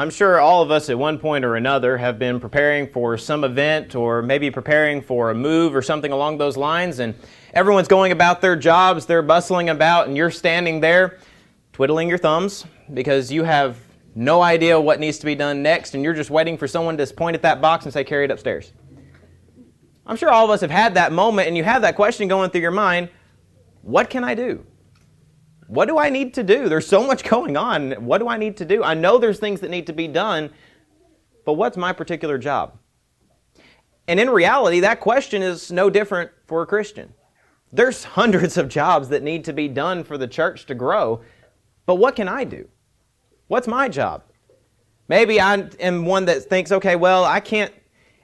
I'm sure all of us at one point or another have been preparing for some event or maybe preparing for a move or something along those lines, and everyone's going about their jobs, they're bustling about, and you're standing there twiddling your thumbs because you have no idea what needs to be done next, and you're just waiting for someone to point at that box and say, carry it upstairs. I'm sure all of us have had that moment, and you have that question going through your mind what can I do? What do I need to do? There's so much going on. What do I need to do? I know there's things that need to be done, but what's my particular job? And in reality, that question is no different for a Christian. There's hundreds of jobs that need to be done for the church to grow, but what can I do? What's my job? Maybe I am one that thinks, okay, well, I can't,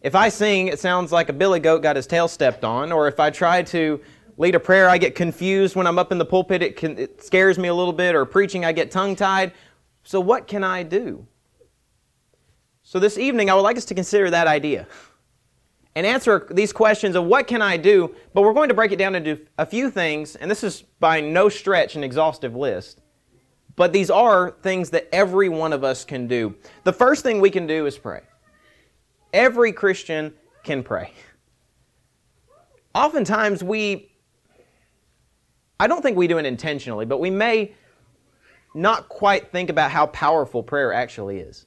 if I sing, it sounds like a billy goat got his tail stepped on, or if I try to lead a prayer, I get confused when I'm up in the pulpit. It, can, it scares me a little bit. Or preaching, I get tongue tied. So, what can I do? So, this evening, I would like us to consider that idea and answer these questions of what can I do, but we're going to break it down into a few things, and this is by no stretch an exhaustive list. But these are things that every one of us can do. The first thing we can do is pray. Every Christian can pray. Oftentimes we I don't think we do it intentionally, but we may not quite think about how powerful prayer actually is.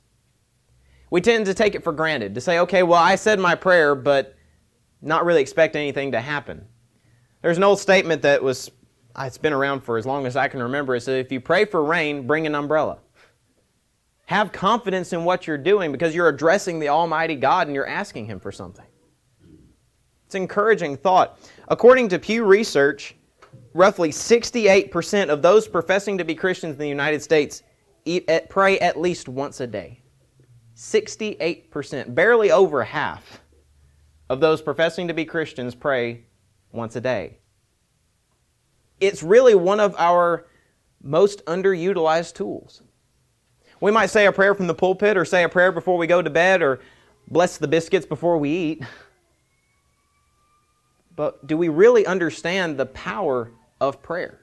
We tend to take it for granted, to say, okay, well, I said my prayer, but not really expect anything to happen. There's an old statement that was, it's been around for as long as I can remember. It says, if you pray for rain, bring an umbrella. Have confidence in what you're doing because you're addressing the Almighty God and you're asking Him for something. It's an encouraging thought. According to Pew Research, roughly 68% of those professing to be Christians in the United States eat, at, pray at least once a day. 68%, barely over half of those professing to be Christians pray once a day. It's really one of our most underutilized tools. We might say a prayer from the pulpit or say a prayer before we go to bed or bless the biscuits before we eat. But do we really understand the power of prayer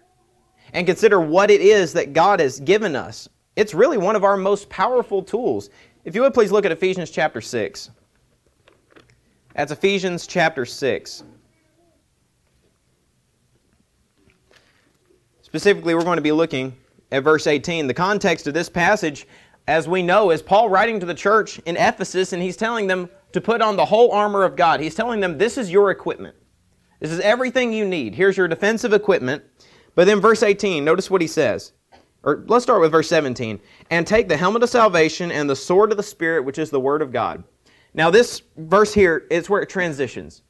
and consider what it is that God has given us. It's really one of our most powerful tools. If you would please look at Ephesians chapter 6. That's Ephesians chapter 6. Specifically, we're going to be looking at verse 18. The context of this passage, as we know, is Paul writing to the church in Ephesus, and he's telling them to put on the whole armor of God. He's telling them, This is your equipment. This is everything you need. Here's your defensive equipment. But then, verse 18, notice what he says. Or let's start with verse 17. And take the helmet of salvation and the sword of the Spirit, which is the Word of God. Now, this verse here is where it transitions.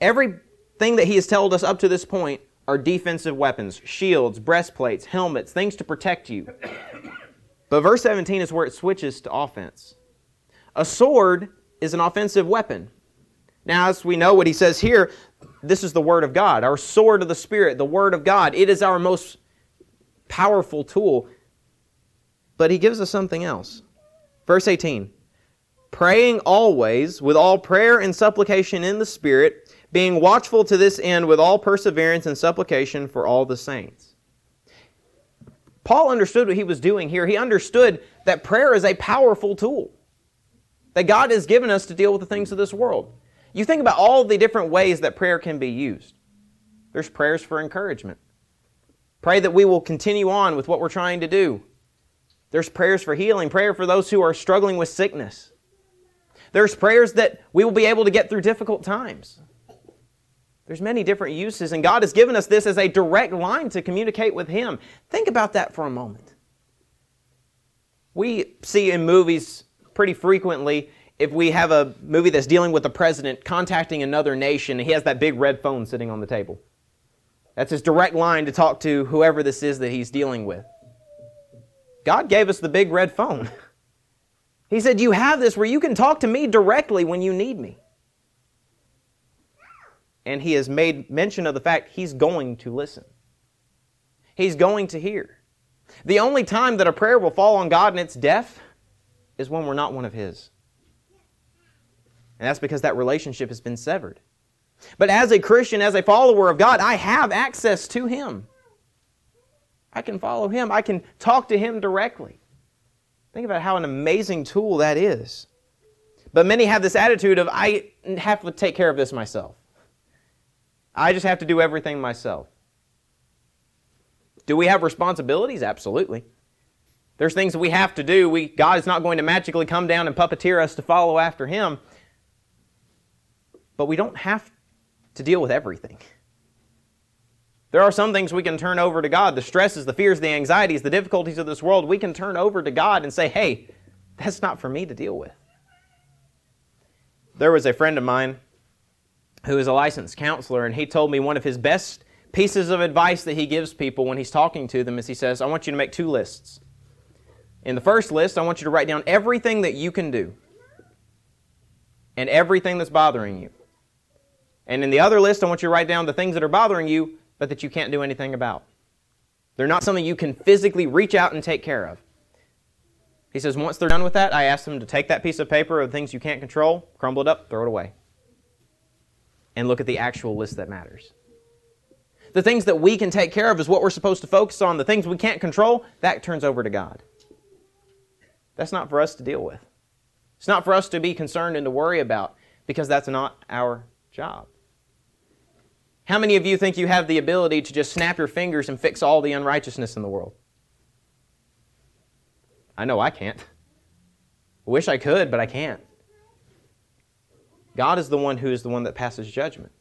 Everything that he has told us up to this point are defensive weapons shields, breastplates, helmets, things to protect you. But verse 17 is where it switches to offense. A sword is an offensive weapon. Now, as we know what he says here, this is the Word of God, our sword of the Spirit, the Word of God. It is our most powerful tool. But he gives us something else. Verse 18 Praying always with all prayer and supplication in the Spirit, being watchful to this end with all perseverance and supplication for all the saints. Paul understood what he was doing here. He understood that prayer is a powerful tool that God has given us to deal with the things of this world. You think about all the different ways that prayer can be used. There's prayers for encouragement. Pray that we will continue on with what we're trying to do. There's prayers for healing, prayer for those who are struggling with sickness. There's prayers that we will be able to get through difficult times. There's many different uses, and God has given us this as a direct line to communicate with Him. Think about that for a moment. We see in movies pretty frequently if we have a movie that's dealing with the president contacting another nation, he has that big red phone sitting on the table. That's his direct line to talk to whoever this is that he's dealing with. God gave us the big red phone. He said, You have this where you can talk to me directly when you need me. And he has made mention of the fact he's going to listen, he's going to hear. The only time that a prayer will fall on God and it's deaf is when we're not one of his. And that's because that relationship has been severed. But as a Christian, as a follower of God, I have access to Him. I can follow Him, I can talk to Him directly. Think about how an amazing tool that is. But many have this attitude of, I have to take care of this myself. I just have to do everything myself. Do we have responsibilities? Absolutely. There's things that we have to do. We, God is not going to magically come down and puppeteer us to follow after Him. But we don't have to deal with everything. There are some things we can turn over to God. The stresses, the fears, the anxieties, the difficulties of this world, we can turn over to God and say, hey, that's not for me to deal with. There was a friend of mine who is a licensed counselor, and he told me one of his best pieces of advice that he gives people when he's talking to them is he says, I want you to make two lists. In the first list, I want you to write down everything that you can do and everything that's bothering you. And in the other list, I want you to write down the things that are bothering you, but that you can't do anything about. They're not something you can physically reach out and take care of. He says, once they're done with that, I ask them to take that piece of paper of things you can't control, crumble it up, throw it away, and look at the actual list that matters. The things that we can take care of is what we're supposed to focus on. The things we can't control, that turns over to God. That's not for us to deal with. It's not for us to be concerned and to worry about because that's not our job. How many of you think you have the ability to just snap your fingers and fix all the unrighteousness in the world? I know I can't. I wish I could, but I can't. God is the one who is the one that passes judgment.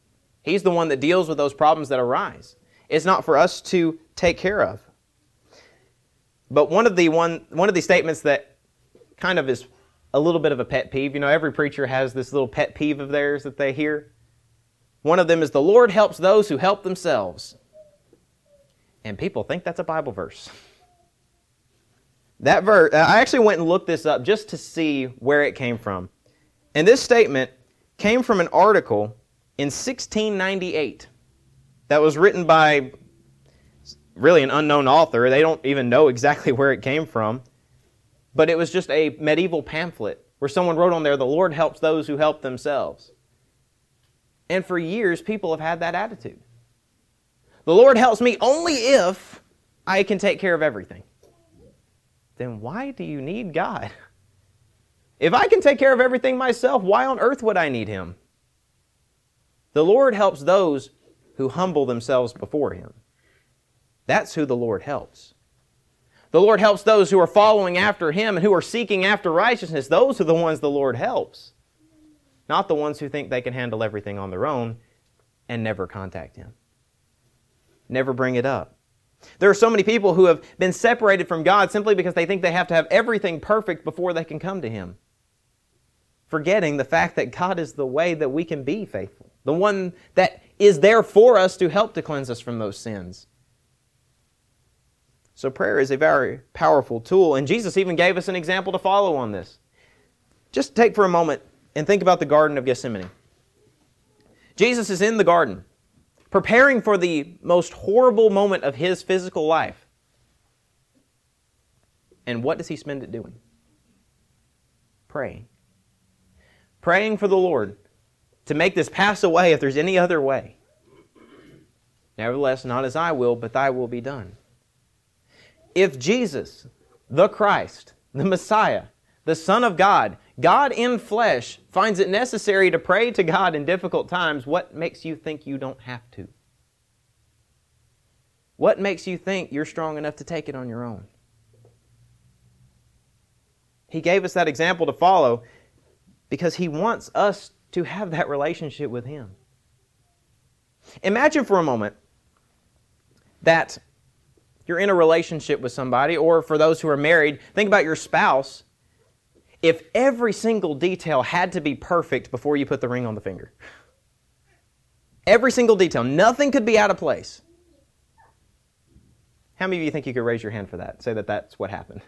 He's the one that deals with those problems that arise. It's not for us to take care of. But one of the one one of the statements that kind of is a little bit of a pet peeve, you know, every preacher has this little pet peeve of theirs that they hear. One of them is the Lord helps those who help themselves. And people think that's a Bible verse. That verse, uh, I actually went and looked this up just to see where it came from. And this statement came from an article in 1698 that was written by really an unknown author. They don't even know exactly where it came from. But it was just a medieval pamphlet where someone wrote on there, The Lord helps those who help themselves. And for years, people have had that attitude. The Lord helps me only if I can take care of everything. Then why do you need God? If I can take care of everything myself, why on earth would I need Him? The Lord helps those who humble themselves before Him. That's who the Lord helps. The Lord helps those who are following after Him and who are seeking after righteousness. Those are the ones the Lord helps not the ones who think they can handle everything on their own and never contact Him. Never bring it up. There are so many people who have been separated from God simply because they think they have to have everything perfect before they can come to Him. Forgetting the fact that God is the way that we can be faithful, the one that is there for us to help to cleanse us from those sins. So, prayer is a very powerful tool, and Jesus even gave us an example to follow on this. Just take for a moment and think about the Garden of Gethsemane. Jesus is in the garden, preparing for the most horrible moment of his physical life. And what does he spend it doing? Praying. Praying for the Lord to make this pass away if there's any other way. Nevertheless, not as I will, but thy will be done. If Jesus, the Christ, the Messiah, the Son of God, God in flesh, finds it necessary to pray to God in difficult times, what makes you think you don't have to? What makes you think you're strong enough to take it on your own? He gave us that example to follow because He wants us to have that relationship with Him. Imagine for a moment that you're in a relationship with somebody, or for those who are married, think about your spouse if every single detail had to be perfect before you put the ring on the finger. Every single detail, nothing could be out of place. How many of you think you could raise your hand for that? Say that that's what happened.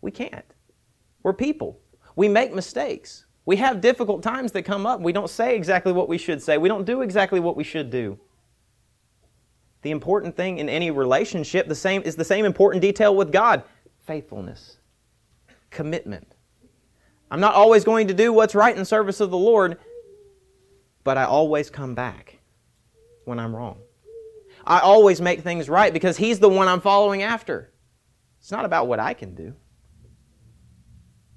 We can't. We're people. We make mistakes. We have difficult times that come up. We don't say exactly what we should say. We don't do exactly what we should do. The important thing in any relationship the same is the same important detail with God, faithfulness commitment. I'm not always going to do what's right in service of the Lord, but I always come back when I'm wrong. I always make things right because He's the one I'm following after. It's not about what I can do,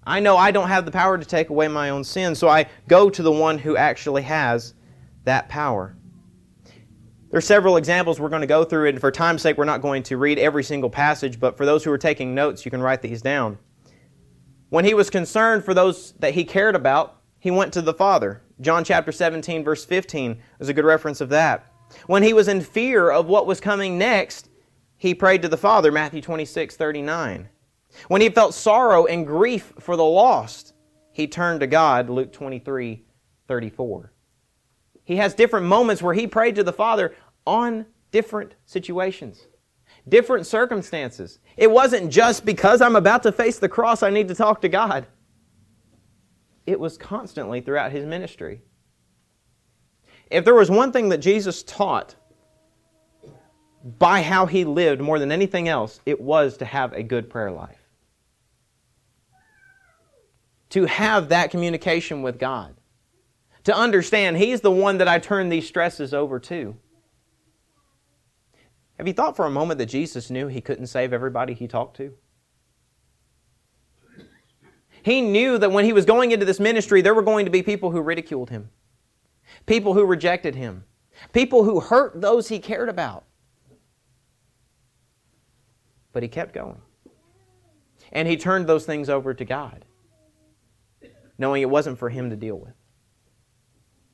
I know I don't have the power to take away my own sin, so I go to the one who actually has that power. There are several examples we're going to go through, and for time's sake, we're not going to read every single passage, but for those who are taking notes, you can write these down. When he was concerned for those that he cared about, he went to the Father. John chapter 17, verse 15 is a good reference of that. When he was in fear of what was coming next, he prayed to the Father, Matthew 26, 39. When he felt sorrow and grief for the lost, he turned to God, Luke 23, 34. He has different moments where he prayed to the Father on different situations, different circumstances. It wasn't just because I'm about to face the cross, I need to talk to God. It was constantly throughout his ministry. If there was one thing that Jesus taught by how he lived more than anything else, it was to have a good prayer life. To have that communication with God. To understand He's the one that I turn these stresses over to. Have you thought for a moment that Jesus knew He couldn't save everybody He talked to? He knew that when He was going into this ministry, there were going to be people who ridiculed Him, people who rejected Him, people who hurt those He cared about but he kept going. And he turned those things over to God, knowing it wasn't for him to deal with.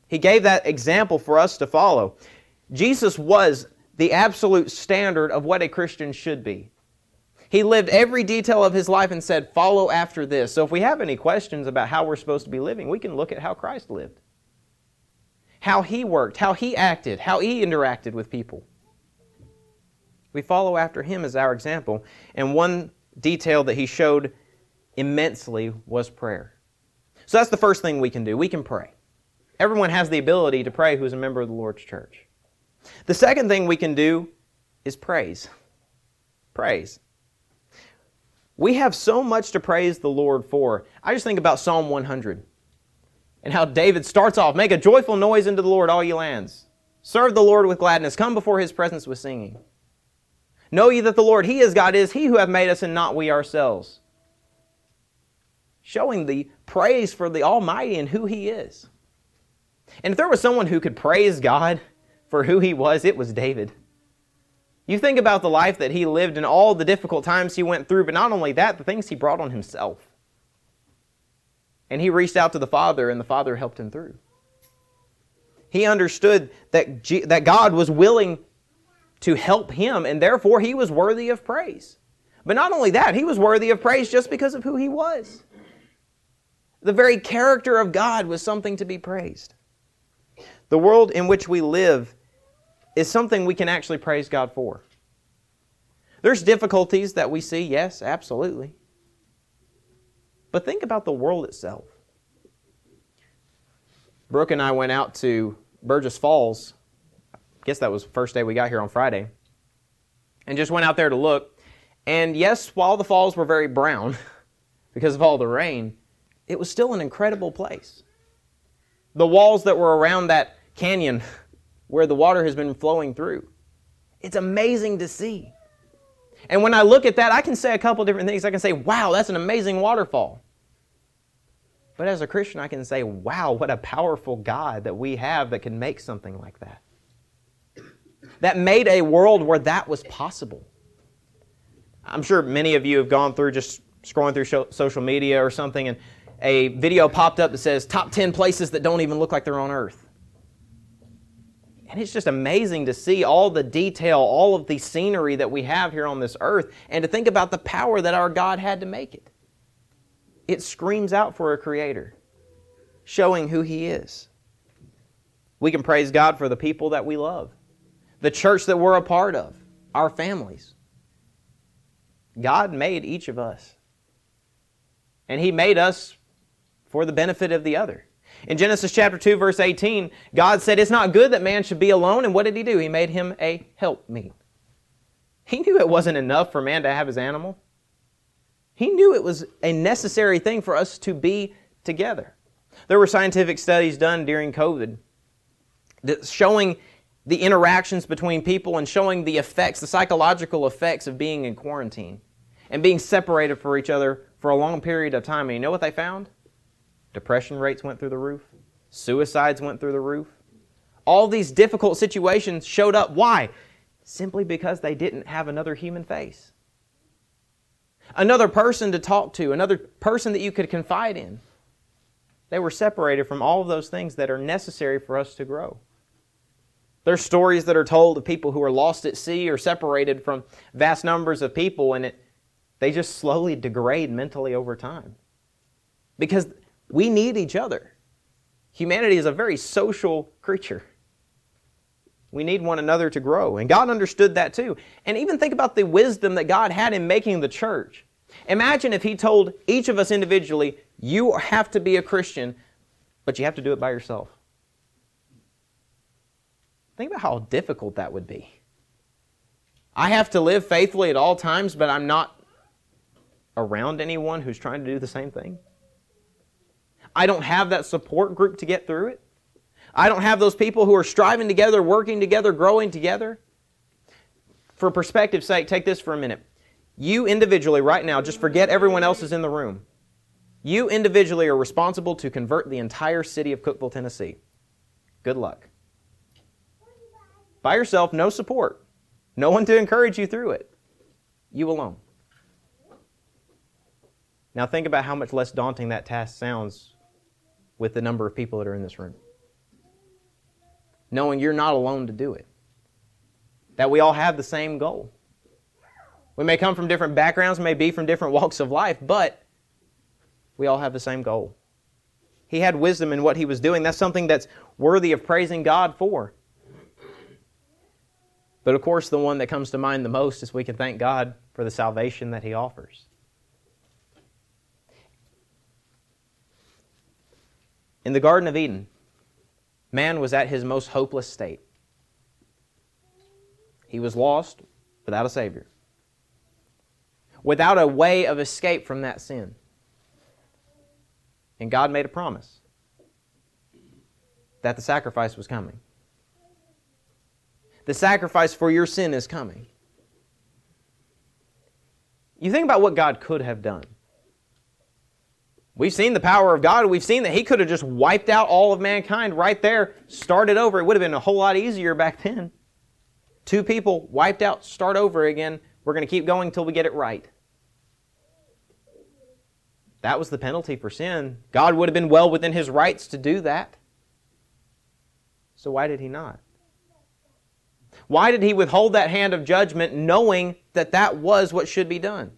He gave that example for us to follow. Jesus was the absolute standard of what a Christian should be. He lived every detail of his life and said, Follow after this. So if we have any questions about how we're supposed to be living, we can look at how Christ lived, how he worked, how he acted, how he interacted with people. We follow after him as our example. And one detail that he showed immensely was prayer. So that's the first thing we can do. We can pray. Everyone has the ability to pray who's a member of the Lord's church. The second thing we can do is praise. Praise. We have so much to praise the Lord for. I just think about Psalm 100 and how David starts off Make a joyful noise unto the Lord, all ye lands. Serve the Lord with gladness. Come before his presence with singing. Know ye that the Lord, He is God, is He who hath made us and not we ourselves. Showing the praise for the Almighty and who He is. And if there was someone who could praise God for who He was, it was David. You think about the life that he lived and all the difficult times he went through, but not only that, the things he brought on himself. And he reached out to the Father, and the Father helped him through. He understood that, G- that God was willing to help him, and therefore he was worthy of praise. But not only that, he was worthy of praise just because of who he was. The very character of God was something to be praised. The world in which we live is something we can actually praise God for. There's difficulties that we see, yes, absolutely. But think about the world itself. Brooke and I went out to Burgess Falls I guess that was first day we got here on Friday, and just went out there to look. And yes, while the falls were very brown because of all the rain, it was still an incredible place. The walls that were around that canyon where the water has been flowing through, it's amazing to see. And when I look at that, I can say a couple different things. I can say, wow, that's an amazing waterfall. But as a Christian, I can say, wow, what a powerful God that we have that can make something like that that made a world where that was possible. I'm sure many of you have gone through just scrolling through social media or something, and a video popped up that says top 10 places that don't even look like they're on Earth. And it's just amazing to see all the detail, all of the scenery that we have here on this earth, and to think about the power that our God had to make it. It screams out for a creator, showing who He is. We can praise God for the people that we love the church that we're a part of, our families. God made each of us. And He made us for the benefit of the other. In Genesis chapter 2, verse 18, God said, It's not good that man should be alone. And what did He do? He made him a helpmeet. He knew it wasn't enough for man to have his animal. He knew it was a necessary thing for us to be together. There were scientific studies done during COVID showing the interactions between people and showing the effects, the psychological effects of being in quarantine and being separated from each other for a long period of time. And you know what they found? Depression rates went through the roof, suicides went through the roof. All these difficult situations showed up. Why? Simply because they didn't have another human face, another person to talk to, another person that you could confide in. They were separated from all of those things that are necessary for us to grow. There's stories that are told of people who are lost at sea or separated from vast numbers of people, and it, they just slowly degrade mentally over time. Because we need each other. Humanity is a very social creature. We need one another to grow. And God understood that too. And even think about the wisdom that God had in making the church. Imagine if He told each of us individually, you have to be a Christian, but you have to do it by yourself. Think about how difficult that would be. I have to live faithfully at all times, but I'm not around anyone who's trying to do the same thing. I don't have that support group to get through it. I don't have those people who are striving together, working together, growing together. For perspective's sake, take this for a minute. You individually, right now, just forget everyone else is in the room. You individually are responsible to convert the entire city of Cookeville, Tennessee. Good luck. By yourself, no support, no one to encourage you through it. You alone. Now, think about how much less daunting that task sounds with the number of people that are in this room. Knowing you're not alone to do it, that we all have the same goal. We may come from different backgrounds, may be from different walks of life, but we all have the same goal. He had wisdom in what he was doing. That's something that's worthy of praising God for. But of course, the one that comes to mind the most is we can thank God for the salvation that He offers. In the Garden of Eden, man was at his most hopeless state. He was lost without a Savior, without a way of escape from that sin. And God made a promise that the sacrifice was coming. The sacrifice for your sin is coming. You think about what God could have done. We've seen the power of God. We've seen that He could have just wiped out all of mankind right there, started over. It would have been a whole lot easier back then. Two people wiped out, start over again. We're going to keep going until we get it right. That was the penalty for sin. God would have been well within His rights to do that. So why did He not? Why did he withhold that hand of judgment knowing that that was what should be done?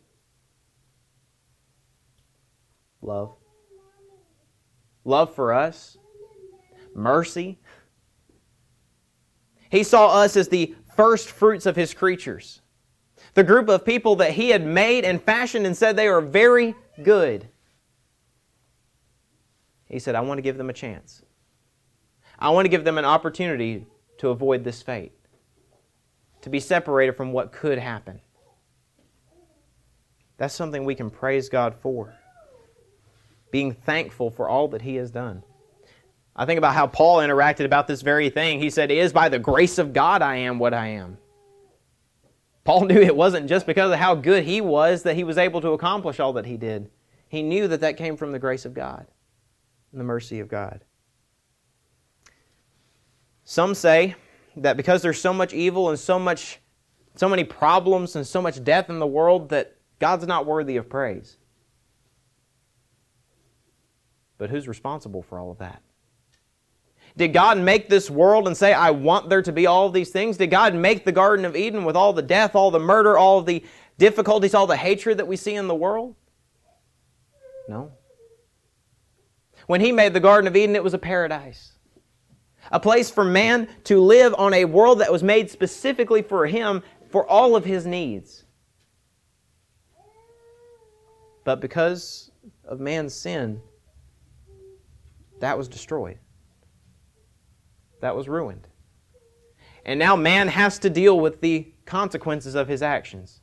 Love. Love for us. Mercy. He saw us as the first fruits of his creatures. The group of people that he had made and fashioned and said they are very good. He said, I want to give them a chance. I want to give them an opportunity to avoid this fate to be separated from what could happen. That's something we can praise God for. Being thankful for all that He has done. I think about how Paul interacted about this very thing. He said, It is by the grace of God I am what I am. Paul knew it wasn't just because of how good he was that he was able to accomplish all that he did. He knew that that came from the grace of God and the mercy of God. Some say that because there's so much evil and so much so many problems and so much death in the world that God's not worthy of praise. But who's responsible for all of that? Did God make this world and say, I want there to be all these things? Did God make the Garden of Eden with all the death, all the murder, all the difficulties, all the hatred that we see in the world? No. When He made the Garden of Eden, it was a paradise a place for man to live on a world that was made specifically for him for all of his needs. But because of man's sin, that was destroyed. That was ruined. And now man has to deal with the consequences of his actions.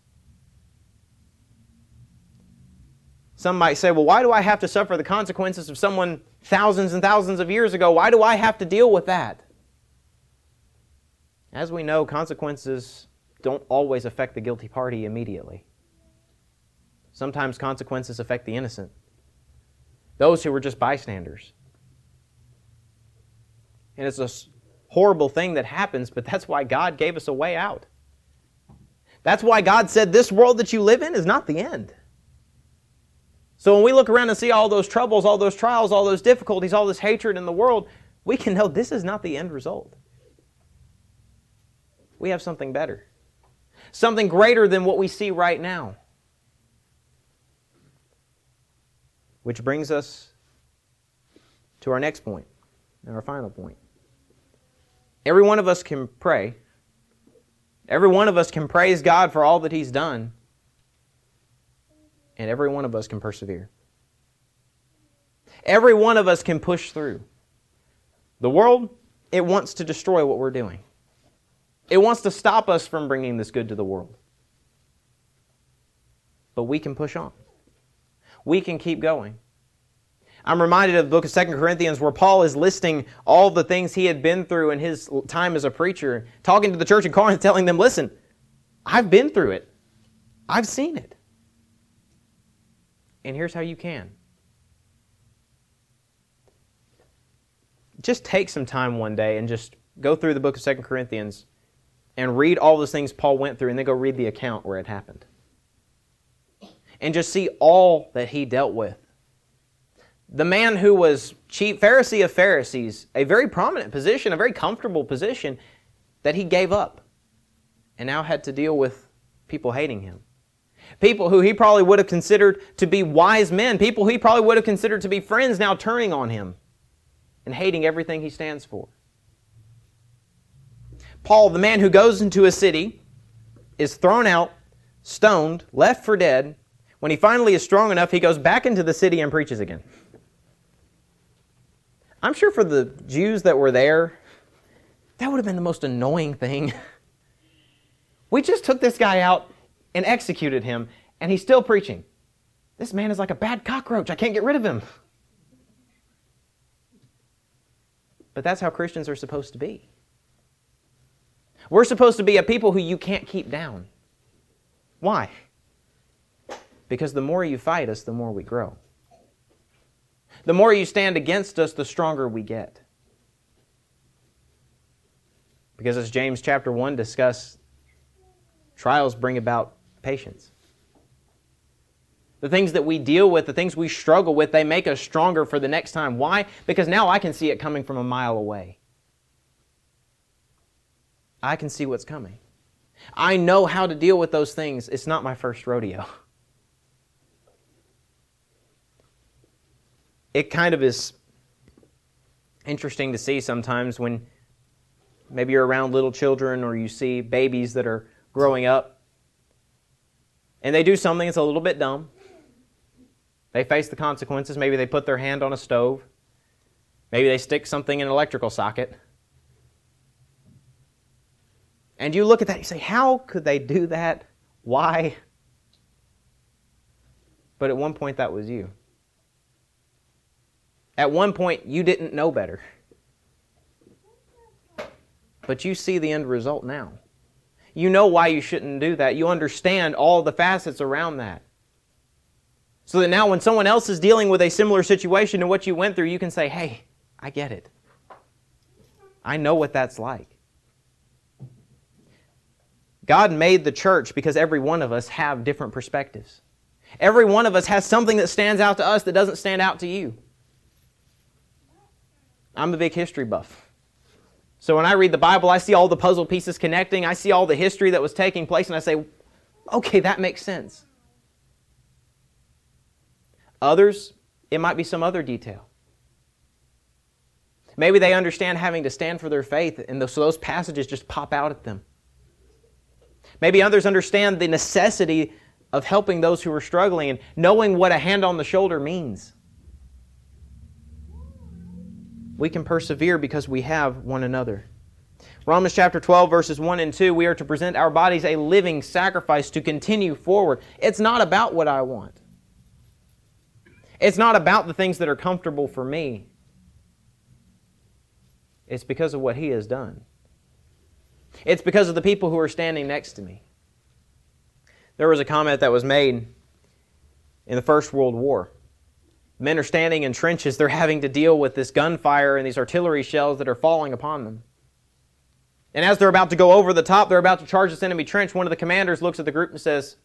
Some might say, well, why do I have to suffer the consequences of someone thousands and thousands of years ago? Why do I have to deal with that? As we know, consequences don't always affect the guilty party immediately. Sometimes consequences affect the innocent, those who were just bystanders. And it's a horrible thing that happens, but that's why God gave us a way out. That's why God said this world that you live in is not the end. So when we look around and see all those troubles, all those trials, all those difficulties, all this hatred in the world, we can know this is not the end result. We have something better, something greater than what we see right now. Which brings us to our next point and our final point. Every one of us can pray. Every one of us can praise God for all that He's done. And every one of us can persevere. Every one of us can push through. The world, it wants to destroy what we're doing. It wants to stop us from bringing this good to the world. But we can push on. We can keep going. I'm reminded of the book of Second Corinthians where Paul is listing all the things he had been through in his time as a preacher, talking to the church in Corinth, telling them, listen, I've been through it. I've seen it. And here's how you can. Just take some time one day and just go through the book of Second Corinthians and read all those things Paul went through and then go read the account where it happened. And just see all that he dealt with the man who was chief Pharisee of Pharisees, a very prominent position, a very comfortable position that he gave up and now had to deal with people hating him. People who he probably would have considered to be wise men, people he probably would have considered to be friends now turning on him and hating everything he stands for. Paul, the man who goes into a city, is thrown out, stoned, left for dead. When he finally is strong enough, he goes back into the city and preaches again. I'm sure for the Jews that were there, that would have been the most annoying thing. We just took this guy out and executed him, and he's still preaching. This man is like a bad cockroach. I can't get rid of him. But that's how Christians are supposed to be. We're supposed to be a people who you can't keep down. Why? Because the more you fight us, the more we grow. The more you stand against us, the stronger we get. Because as James chapter 1 discuss, trials bring about patience. The things that we deal with, the things we struggle with, they make us stronger for the next time. Why? Because now I can see it coming from a mile away. I can see what's coming. I know how to deal with those things. It's not my first rodeo. it kind of is interesting to see sometimes when maybe you're around little children or you see babies that are growing up and they do something that's a little bit dumb. They face the consequences. Maybe they put their hand on a stove. Maybe they stick something in an electrical socket. And you look at that and you say, How could they do that? Why? But at one point, that was you. At one point, you didn't know better. But you see the end result now. You know why you shouldn't do that. You understand all the facets around that. So that now, when someone else is dealing with a similar situation to what you went through, you can say, Hey, I get it. I know what that's like. God made the church because every one of us have different perspectives. Every one of us has something that stands out to us that doesn't stand out to you. I'm a big history buff. So when I read the Bible, I see all the puzzle pieces connecting, I see all the history that was taking place, and I say, okay, that makes sense. Others, it might be some other detail. Maybe they understand having to stand for their faith, and so those passages just pop out at them. Maybe others understand the necessity of helping those who are struggling and knowing what a hand on the shoulder means. We can persevere because we have one another. Romans chapter 12, verses 1 and 2, we are to present our bodies a living sacrifice to continue forward. It's not about what I want, it's not about the things that are comfortable for me. It's because of what He has done. It's because of the people who are standing next to me. There was a comment that was made in the First World War. Men are standing in trenches. They're having to deal with this gunfire and these artillery shells that are falling upon them. And as they're about to go over the top, they're about to charge this enemy trench. One of the commanders looks at the group and says,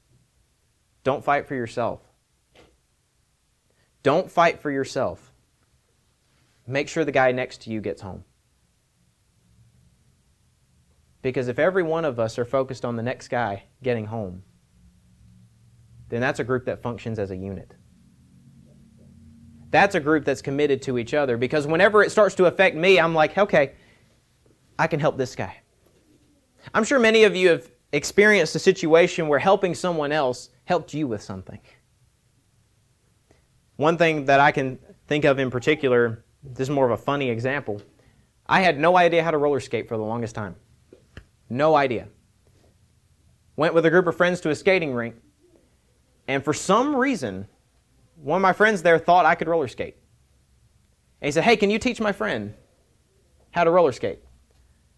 Don't fight for yourself. Don't fight for yourself. Make sure the guy next to you gets home. Because if every one of us are focused on the next guy getting home, then that's a group that functions as a unit. That's a group that's committed to each other because whenever it starts to affect me, I'm like, okay, I can help this guy. I'm sure many of you have experienced a situation where helping someone else helped you with something. One thing that I can think of in particular, this is more of a funny example. I had no idea how to roller skate for the longest time. No idea. Went with a group of friends to a skating rink, and for some reason, one of my friends there thought I could roller skate. And he said, Hey, can you teach my friend how to roller skate?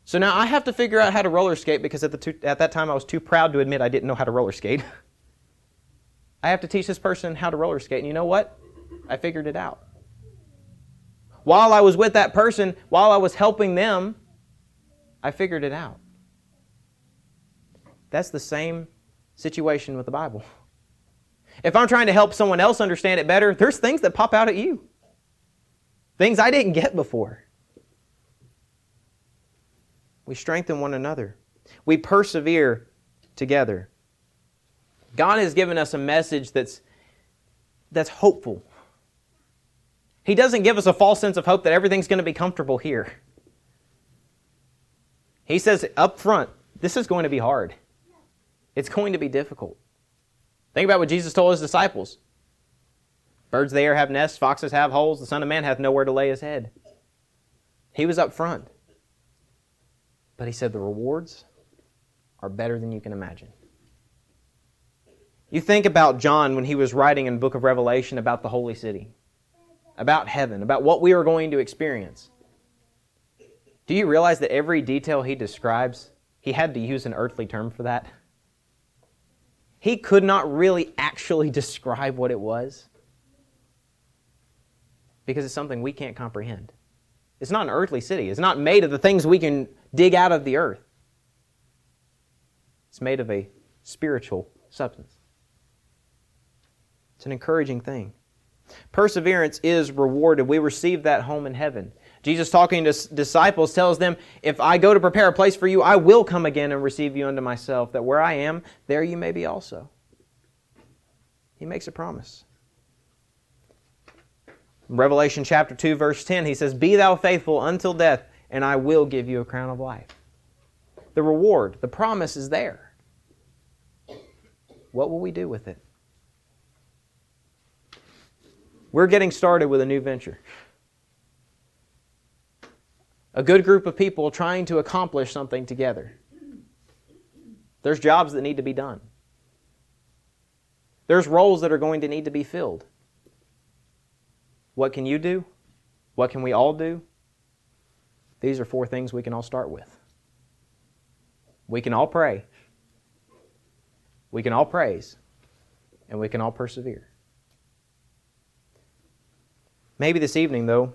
So now I have to figure out how to roller skate because at, the two, at that time I was too proud to admit I didn't know how to roller skate. I have to teach this person how to roller skate. And you know what? I figured it out. While I was with that person, while I was helping them, I figured it out. That's the same situation with the Bible. If I'm trying to help someone else understand it better, there's things that pop out at you. Things I didn't get before. We strengthen one another. We persevere together. God has given us a message that's, that's hopeful. He doesn't give us a false sense of hope that everything's going to be comfortable here. He says up front, this is going to be hard. It's going to be difficult. Think about what Jesus told his disciples Birds of the air have nests, foxes have holes, the Son of Man hath nowhere to lay his head. He was up front. But he said the rewards are better than you can imagine. You think about John when he was writing in the book of Revelation about the holy city, about heaven, about what we are going to experience. Do you realize that every detail he describes, he had to use an earthly term for that? He could not really actually describe what it was because it's something we can't comprehend. It's not an earthly city, it's not made of the things we can dig out of the earth. It's made of a spiritual substance. It's an encouraging thing. Perseverance is rewarded. We receive that home in heaven. Jesus, talking to disciples, tells them, If I go to prepare a place for you, I will come again and receive you unto myself, that where I am, there you may be also. He makes a promise. Revelation chapter 2, verse 10, he says, Be thou faithful until death, and I will give you a crown of life. The reward, the promise is there. What will we do with it? We're getting started with a new venture a good group of people trying to accomplish something together. There's jobs that need to be done. There's roles that are going to need to be filled. What can you do? What can we all do? These are four things we can all start with. We can all pray. We can all praise. And we can all persevere. Maybe this evening, though,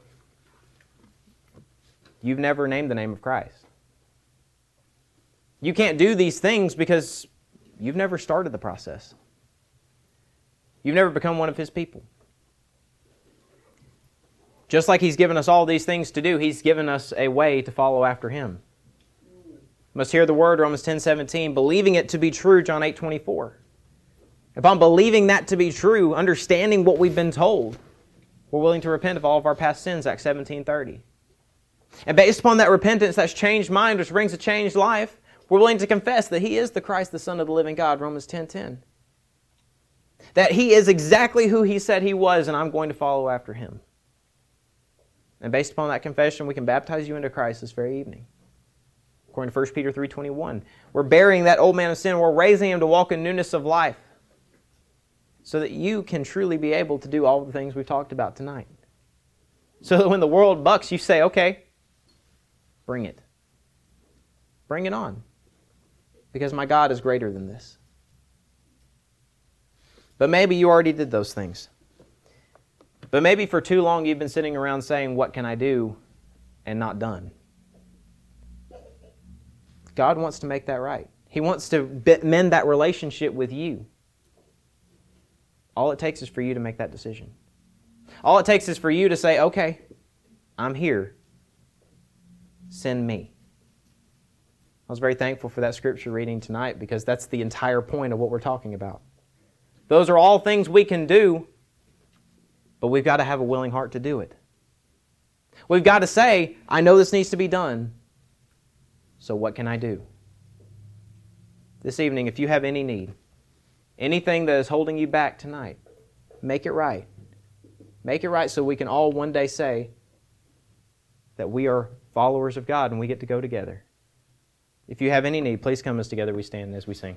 You've never named the name of Christ. You can't do these things because you've never started the process. You've never become one of His people. Just like He's given us all these things to do, He's given us a way to follow after Him. must hear the word, Romans 10 17, believing it to be true, John 8 24. Upon believing that to be true, understanding what we've been told, we're willing to repent of all of our past sins, Acts 17 30. And based upon that repentance, that's changed mind, which brings a changed life, we're willing to confess that He is the Christ, the Son of the living God, Romans 10 10. That He is exactly who He said He was, and I'm going to follow after Him. And based upon that confession, we can baptize you into Christ this very evening. According to 1 Peter 3.21. We're burying that old man of sin. We're raising him to walk in newness of life so that you can truly be able to do all the things we've talked about tonight. So that when the world bucks, you say, okay, Bring it. Bring it on. Because my God is greater than this. But maybe you already did those things. But maybe for too long you've been sitting around saying, What can I do? and not done. God wants to make that right. He wants to mend that relationship with you. All it takes is for you to make that decision. All it takes is for you to say, Okay, I'm here. Send me. I was very thankful for that scripture reading tonight because that's the entire point of what we're talking about. Those are all things we can do, but we've got to have a willing heart to do it. We've got to say, I know this needs to be done, so what can I do? This evening, if you have any need, anything that is holding you back tonight, make it right. Make it right so we can all one day say that we are followers of God and we get to go together. If you have any need, please come as together we stand as we sing.